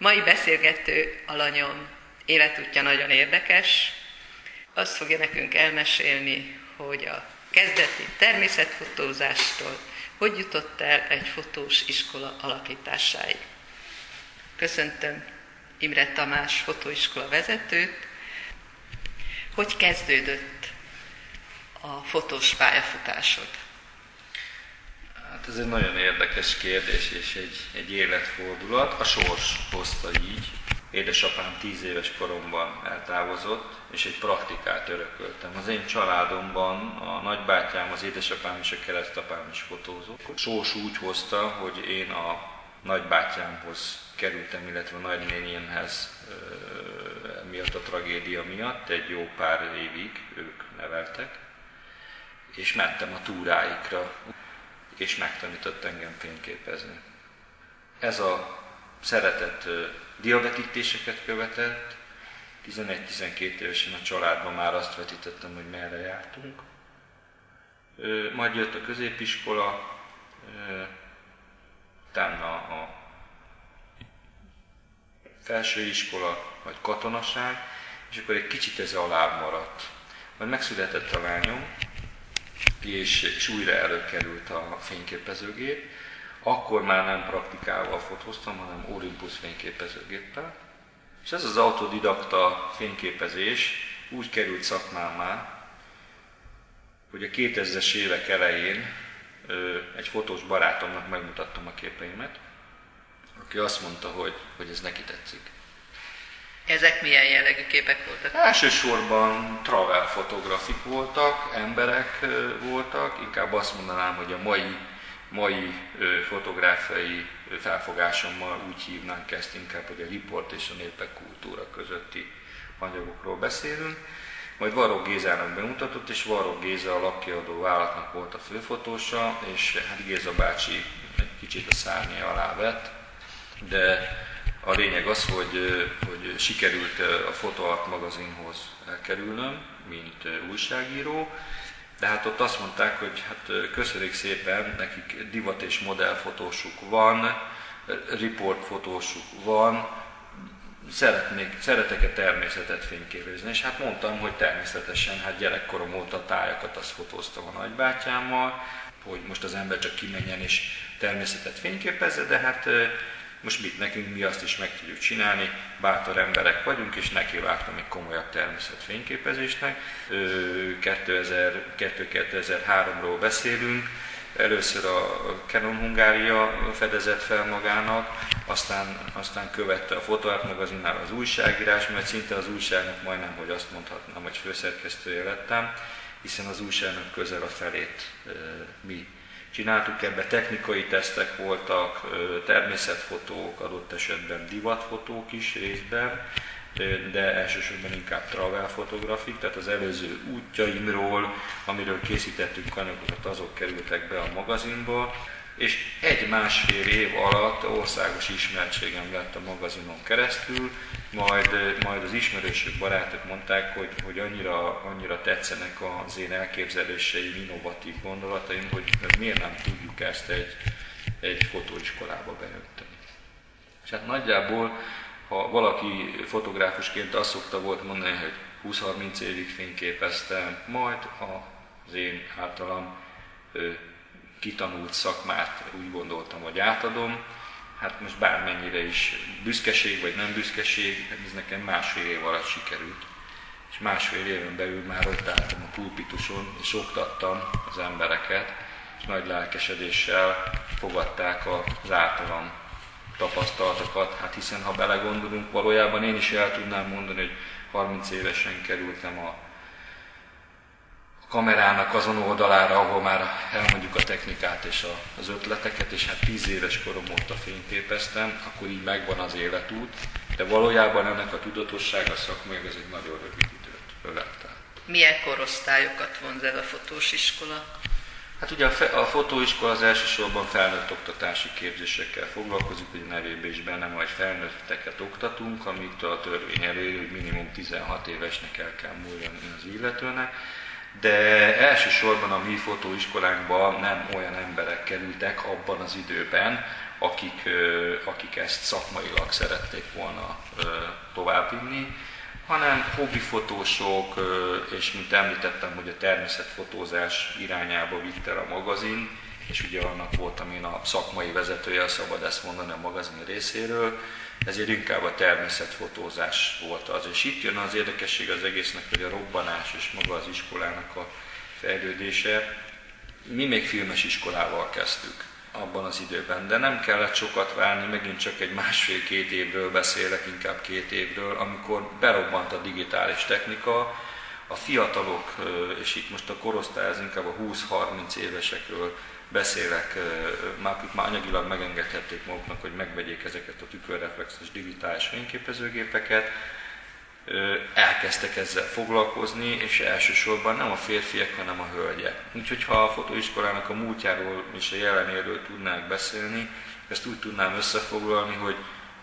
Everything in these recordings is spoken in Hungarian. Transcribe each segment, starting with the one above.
Mai beszélgető alanyom életútja nagyon érdekes. Azt fogja nekünk elmesélni, hogy a kezdeti természetfotózástól hogy jutott el egy fotós iskola alapításáig. Köszöntöm Imre Tamás fotóiskola vezetőt. Hogy kezdődött a fotós pályafutásod? Hát ez egy nagyon érdekes kérdés és egy, egy életfordulat. A sors hozta így. Édesapám tíz éves koromban eltávozott, és egy praktikát örököltem. Az én családomban a nagybátyám, az édesapám és a keresztapám is fotózott. Sors úgy hozta, hogy én a nagybátyámhoz kerültem, illetve a nagynényémhez miatt a tragédia miatt, egy jó pár évig ők neveltek, és mentem a túráikra, és megtanított engem fényképezni. Ez a szeretet diabetítéseket követett, 11-12 évesen a családban már azt vetítettem, hogy merre jártunk. Majd jött a középiskola, utána a felsőiskola, vagy katonaság, és akkor egy kicsit ez alá maradt. Majd megszületett a lányom, és, és újra előkerült a fényképezőgép. Akkor már nem praktikával fotóztam, hanem Olympus fényképezőgéppel. És ez az autodidakta fényképezés úgy került szakmámá, hogy a 2000-es évek elején egy fotós barátomnak megmutattam a képeimet, aki azt mondta, hogy, hogy ez neki tetszik. Ezek milyen jellegű képek voltak? Elsősorban travel fotografik voltak, emberek voltak, inkább azt mondanám, hogy a mai, mai fotográfiai felfogásommal úgy hívnánk ezt inkább, hogy a riport és a népek kultúra közötti anyagokról beszélünk. Majd Varró Gézának bemutatott, és Varró Géza a lapkiadó vállalatnak volt a főfotósa, és hát Géza bácsi egy kicsit a szárnya alá vett, de a lényeg az, hogy, hogy sikerült a Fotoart magazinhoz elkerülnöm, mint újságíró, de hát ott azt mondták, hogy hát köszönjük szépen, nekik divat és modellfotósuk van, riportfotósuk van, szeretnék, szeretek-e természetet fényképezni? És hát mondtam, hogy természetesen, hát gyerekkorom óta tájakat azt fotóztam a nagybátyámmal, hogy most az ember csak kimenjen és természetet fényképezze, de hát most mit nekünk, mi azt is meg tudjuk csinálni, bátor emberek vagyunk, és nekivágtam egy komolyabb természetfényképezésnek. 2002-2003-ról beszélünk, először a Canon Hungária fedezett fel magának, aztán, aztán követte a Fotoart magazinnál az újságírás, mert szinte az újságnak majdnem, hogy azt mondhatnám, hogy főszerkesztője lettem, hiszen az újságnak közel a felét mi Csináltuk ebbe technikai tesztek voltak, természetfotók, adott esetben divatfotók is részben, de elsősorban inkább travel fotografik, tehát az előző útjaimról, amiről készítettünk anyagokat, azok kerültek be a magazinba, és egy-másfél év alatt országos ismertségem lett a magazinon keresztül, majd, majd az ismerősök, barátok mondták, hogy, hogy annyira, annyira tetszenek az én elképzeléseim, innovatív gondolataim, hogy miért nem tudjuk ezt egy, egy fotóiskolába beönteni. És hát nagyjából, ha valaki fotográfusként azt szokta volt mondani, hogy 20-30 évig fényképeztem, majd az én általam kitanult szakmát úgy gondoltam, hogy átadom. Hát most bármennyire is büszkeség vagy nem büszkeség, ez nekem másfél év alatt sikerült. És másfél éven belül már ott álltam a pulpituson, és oktattam az embereket, és nagy lelkesedéssel fogadták az általam tapasztalatokat. Hát hiszen ha belegondolunk, valójában én is el tudnám mondani, hogy 30 évesen kerültem a kamerának azon oldalára, ahol már elmondjuk a technikát és az ötleteket, és hát tíz éves korom óta fényképeztem, akkor így megvan az életút, de valójában ennek a tudatossága szakmai ez egy nagyon rövid időt ölelt el. Milyen korosztályokat vonz ez a fotós iskola? Hát ugye a, fe, a fotóiskola az elsősorban felnőtt oktatási képzésekkel foglalkozik, hogy nevében is benne majd felnőtteket oktatunk, amit a törvény előír, hogy minimum 16 évesnek el kell múlni az illetőnek de elsősorban a mi fotóiskolánkban nem olyan emberek kerültek abban az időben, akik, akik ezt szakmailag szerették volna továbbvinni, hanem hobbifotósok, és mint említettem, hogy a természetfotózás irányába vitte a magazin, és ugye annak voltam én a szakmai vezetője, szabad ezt mondani a magazin részéről, ezért inkább a természetfotózás volt az. És itt jön az érdekesség az egésznek, hogy a robbanás és maga az iskolának a fejlődése. Mi még filmes iskolával kezdtük abban az időben, de nem kellett sokat várni, megint csak egy másfél-két évről beszélek, inkább két évről, amikor berobbant a digitális technika, a fiatalok, és itt most a korosztály az inkább a 20-30 évesekről beszélek, már már anyagilag megengedhették maguknak, hogy megvegyék ezeket a tükörreflexes digitális fényképezőgépeket, elkezdtek ezzel foglalkozni, és elsősorban nem a férfiak, hanem a hölgyek. Úgyhogy ha a fotóiskolának a múltjáról és a jelenéről tudnánk beszélni, ezt úgy tudnám összefoglalni, hogy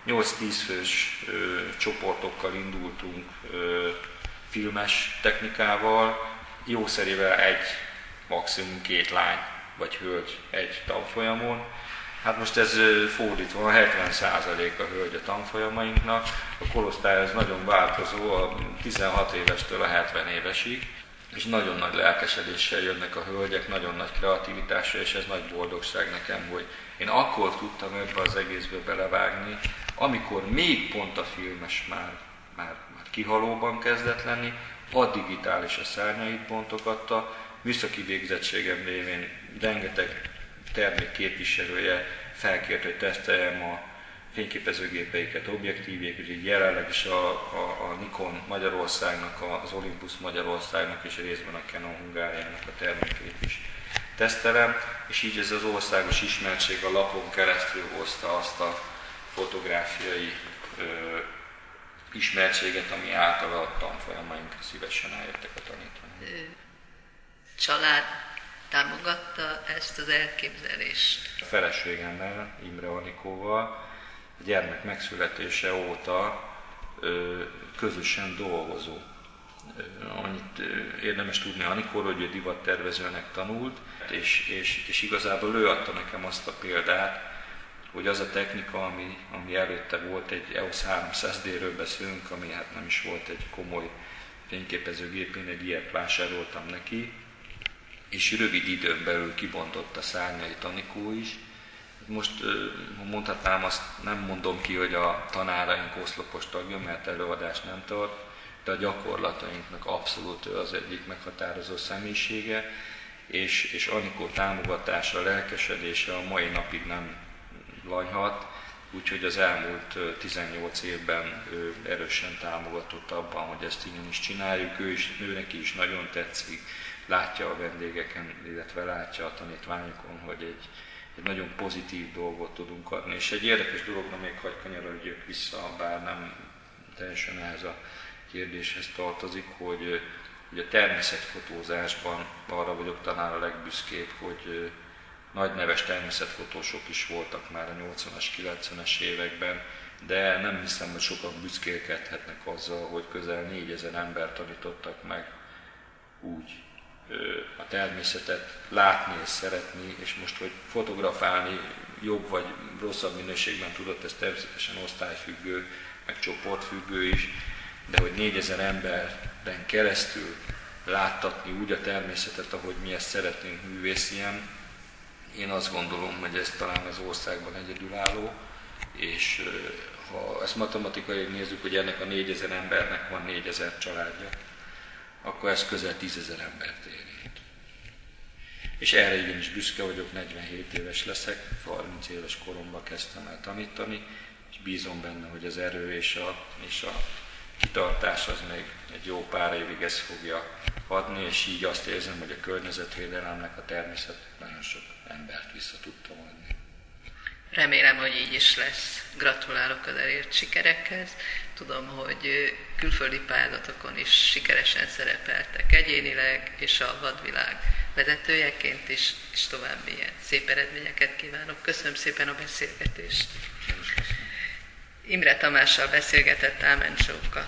8-10 fős ö, csoportokkal indultunk ö, filmes technikával, jószerével egy, maximum két lány vagy hölgy egy tanfolyamon. Hát most ez fordítva, 70% a hölgy a tanfolyamainknak, a korosztály az nagyon változó, a 16 évestől a 70 évesig, és nagyon nagy lelkesedéssel jönnek a hölgyek, nagyon nagy kreativitással, és ez nagy boldogság nekem, hogy én akkor tudtam ebbe az egészbe belevágni, amikor még pont a filmes már, már, már kihalóban kezdett lenni, a digitális a szárnyait bontogatta, műszaki végzettségem révén rengeteg termék képviselője felkért, hogy teszteljem a fényképezőgépeiket, objektívjék, úgyhogy jelenleg is a, a, a Nikon Magyarországnak, az Olympus Magyarországnak és részben a Canon Hungáriának a termékét is tesztelem, és így ez az országos ismertség a lapon keresztül hozta azt a fotográfiai ö, ismertséget, ami által a tanfolyamainkra szívesen eljöttek a tanítani. Család támogatta ezt az elképzelést? A feleségemmel, Imre Anikóval, a gyermek megszületése óta ö, közösen dolgozó. Annyit érdemes tudni Anikóról, hogy ő divattervezőnek tanult, és, és, és igazából ő adta nekem azt a példát, hogy az a technika, ami, ami előtte volt, egy EOS 300D-ről beszélünk, ami hát nem is volt egy komoly fényképezőgép, én egy ilyet vásároltam neki, és rövid időn belül kibontott a szárnyait Anikó is. Most mondhatnám, azt nem mondom ki, hogy a tanáraink oszlopos tagja, mert előadást nem tart, de a gyakorlatainknak abszolút ő az egyik meghatározó személyisége, és, és Anikó támogatása, lelkesedése a mai napig nem lanyhat, úgyhogy az elmúlt 18 évben ő erősen támogatott abban, hogy ezt igenis csináljuk, ő is, ő neki is nagyon tetszik, látja a vendégeken, illetve látja a tanítványokon, hogy egy, egy nagyon pozitív dolgot tudunk adni. És egy érdekes dologra még hagy kanyarodjak vissza, bár nem teljesen ehhez a kérdéshez tartozik, hogy, hogy a természetfotózásban arra vagyok talán a legbüszkébb, hogy nagy neves természetfotósok is voltak már a 80-as, 90-es években, de nem hiszem, hogy sokan büszkélkedhetnek azzal, hogy közel 4000 ember tanítottak meg úgy a természetet látni és szeretni, és most, hogy fotografálni jobb vagy rosszabb minőségben tudott, ez természetesen osztályfüggő, meg csoportfüggő is, de hogy 4000 emberben keresztül láttatni úgy a természetet, ahogy mi ezt szeretnénk művészien, én azt gondolom, hogy ez talán az országban egyedülálló, és ha ezt matematikai nézzük, hogy ennek a 4000 embernek van 4000 családja, akkor ez közel 10 ezer embert érint. És erre igenis büszke vagyok, 47 éves leszek, 30 éves koromban kezdtem el tanítani, és bízom benne, hogy az erő és a, és a kitartás az még egy jó pár évig ezt fogja adni, és így azt érzem, hogy a környezetvédelemnek, a természet nagyon sok embert vissza tudtam adni. Remélem, hogy így is lesz. Gratulálok az elért sikerekhez. Tudom, hogy külföldi pályázatokon is sikeresen szerepeltek egyénileg, és a vadvilág vezetőjeként is, és további ilyen szép eredményeket kívánok. Köszönöm szépen a beszélgetést. Imre Tamással beszélgetett Ámen Csóka.